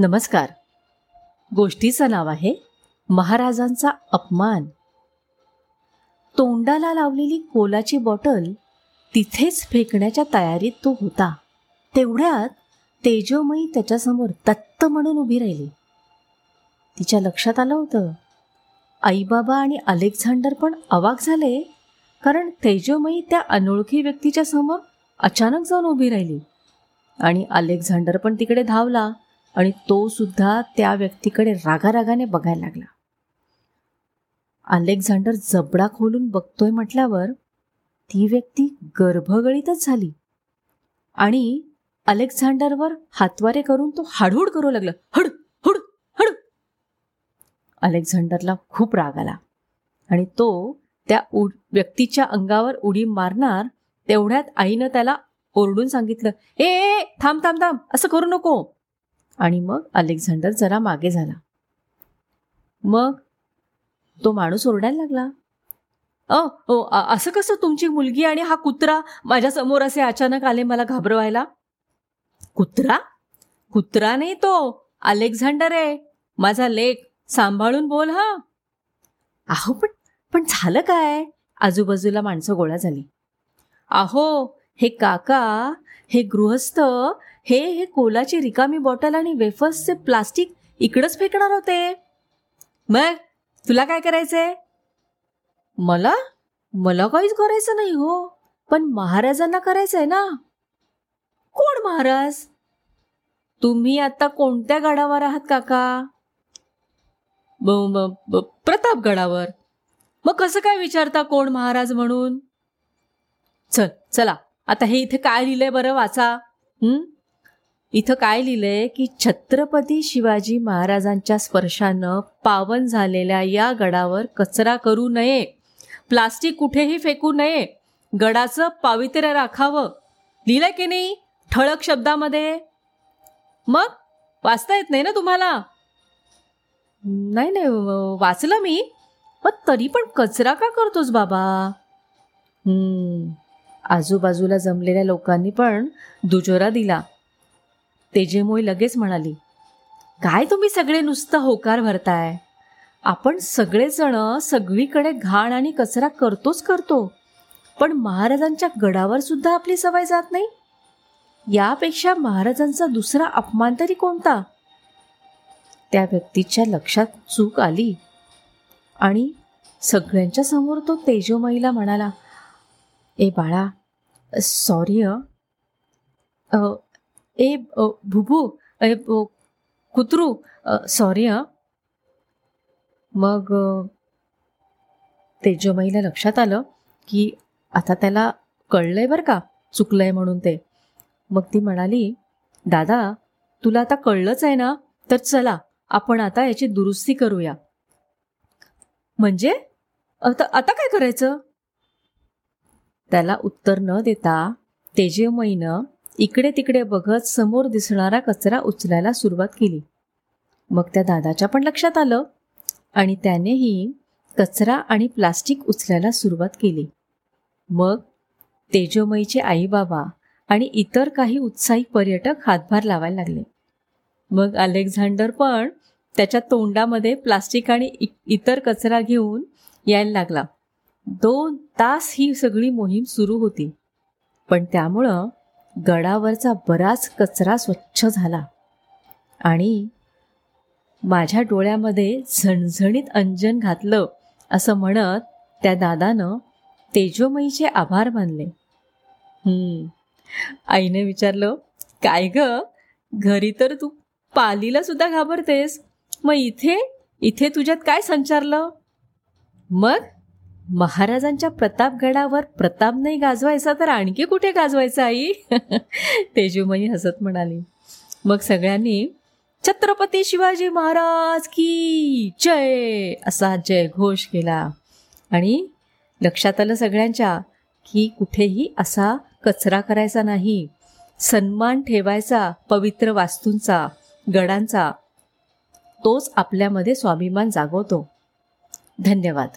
नमस्कार. गोष्टीचं नाव आहे महाराजांचा अपमान. तोंडाला लावलेली कोलाची बॉटल तिथेच फेकण्याच्या तयारीत तो होता. तेवढ्यात तेजोमयी त्याच्यासमोर तत्त म्हणून उभी राहिली. तिच्या लक्षात आलं होतं. आईबाबा आणि अलेक्झांडर पण अवाक झाले कारण तेजोमयी त्या अनोळखी व्यक्तीच्या समोर अचानक जाऊन उभी राहिली. आणि अलेक्झांडर पण तिकडे धावला. आणि तो सुद्धा त्या व्यक्तीकडे रागारागाने बघायला लागला. अलेक्झांडर जबडा खोलून बघतोय म्हटल्यावर ती व्यक्ती गर्भगळीतच झाली. आणि अलेक्झांडरवर हातवारे करून तो हाडहूड करू लागला. हड हुड हड. अलेक्झांडरला खूप राग आला. आणि तो त्या उड व्यक्तीच्या अंगावर उडी मारणार तेवढ्यात आईनं त्याला ओरडून सांगितलं ए, थांब थांब थांब असं करू नको. आणि मग अलेक्झांडर जरा मागे झाला. मग तो माणूस ओरडायला लागला. अ ओ असं कसं तुमची मुलगी आणि हा कुत्रा माझ्यासमोर असे अचानक आले मला घाबरवायला? कुत्रा? कुत्रा नाही तो. अलेक्झांडर आहे. माझा लेख सांभाळून बोल हा. अहो पण पण झालं काय? आजूबाजूला माणसं गोळा झाली. अहो हे काका हे गृहस्थ हे हे कोलाची रिकामी बॉटल आणि वेफर्सचे प्लास्टिक इकडंच फेकणार होते. मग तुला काय करायचंय? मला? मला काहीच करायचं नाही हो. पण महाराजांना करायचंय ना. कोण महाराज? तुम्ही आता कोणत्या गडावर आहात काका? ब- ब- प्रतापगडावर. मग कसं काय विचारता कोण महाराज म्हणून? चल चला. आता हे इथे काय लिहिलंय बरं वाचा. इथं काय लिहिलंय की छत्रपती शिवाजी महाराजांच्या स्पर्शानं पावन झालेल्या या गडावर कचरा करू नये. प्लास्टिक कुठेही फेकू नये. गडाचं पावित्र्य राखावं. लिहिलंय की नाही? ठळक शब्दामध्ये. मग? वाचता येत नाही ना तुम्हाला? नाही नाही वाचलं मी. पण तरी पण कचरा का करतोस बाबा? हम्म आजूबाजूला जमलेल्या लोकांनी पण दुजोरा दिला. तेजेमोई लगेच म्हणाली काय तुम्ही सगळे नुसतं होकार भरताय? आपण सगळेजण सगळीकडे घाण आणि कचरा करतोच करतो. पण महाराजांच्या गडावर सुद्धा आपली सवय जात नाही. यापेक्षा महाराजांचा दुसरा अपमान तरी कोणता? त्या व्यक्तीच्या लक्षात चूक आली आणि सगळ्यांच्या समोर तो तेजोमईला म्हणाला ए बाळा सॉरी अ. ए भुभू ए कुत्रू सॉरी अ. मग अ, तेजोमईला लक्षात आलं की आता त्याला कळलंय बरं का चुकलंय म्हणून ते. मग ती म्हणाली दादा तुला आता कळलंच आहे ना तर चला आपण आता याची दुरुस्ती करूया. म्हणजे? आता आता काय करायचं? त्याला उत्तर न देता तेजमयीनं इकडे तिकडे बघत समोर दिसणारा कचरा उचलायला सुरुवात केली. मग त्या दादाच्या पण लक्षात आलं आणि त्यानेही कचरा आणि प्लास्टिक उचलायला सुरुवात केली. मग तेजोमयीचे आईबाबा आणि इतर काही उत्साही पर्यटक हातभार लावायला लागले. मग अलेक्झांडर पण त्याच्या तोंडामध्ये प्लास्टिक आणि इ- इतर कचरा घेऊन यायला लागला. दोन तास ही सगळी मोहीम सुरू होती. पण त्यामुळं गडावरचा बराच कचरा स्वच्छ झाला. आणि माझ्या डोळ्यामध्ये झणझणीत अंजन घातलं असं म्हणत त्या दादानं तेजोमयीचे आभार मानले. आईने विचारलं काय ग? घरी तर तू पालीला सुद्धा घाबरतेस. मग इथे इथे तुझ्यात काय संचारलं? मग महाराजांच्या प्रतापगडावर प्रताप नाही गाजवायचा तर आणखी कुठे गाजवायचा आई? तेजूमयी हसत म्हणाली. मग सगळ्यांनी छत्रपती शिवाजी महाराज की जय असा जय घोष केला. आणि लक्षात आलं सगळ्यांच्या की कुठेही असा कचरा करायचा नाही. सन्मान ठेवायचा पवित्र वास्तूंचा गडांचा. तोच आपल्यामध्ये स्वाभिमान जागवतो. धन्यवाद.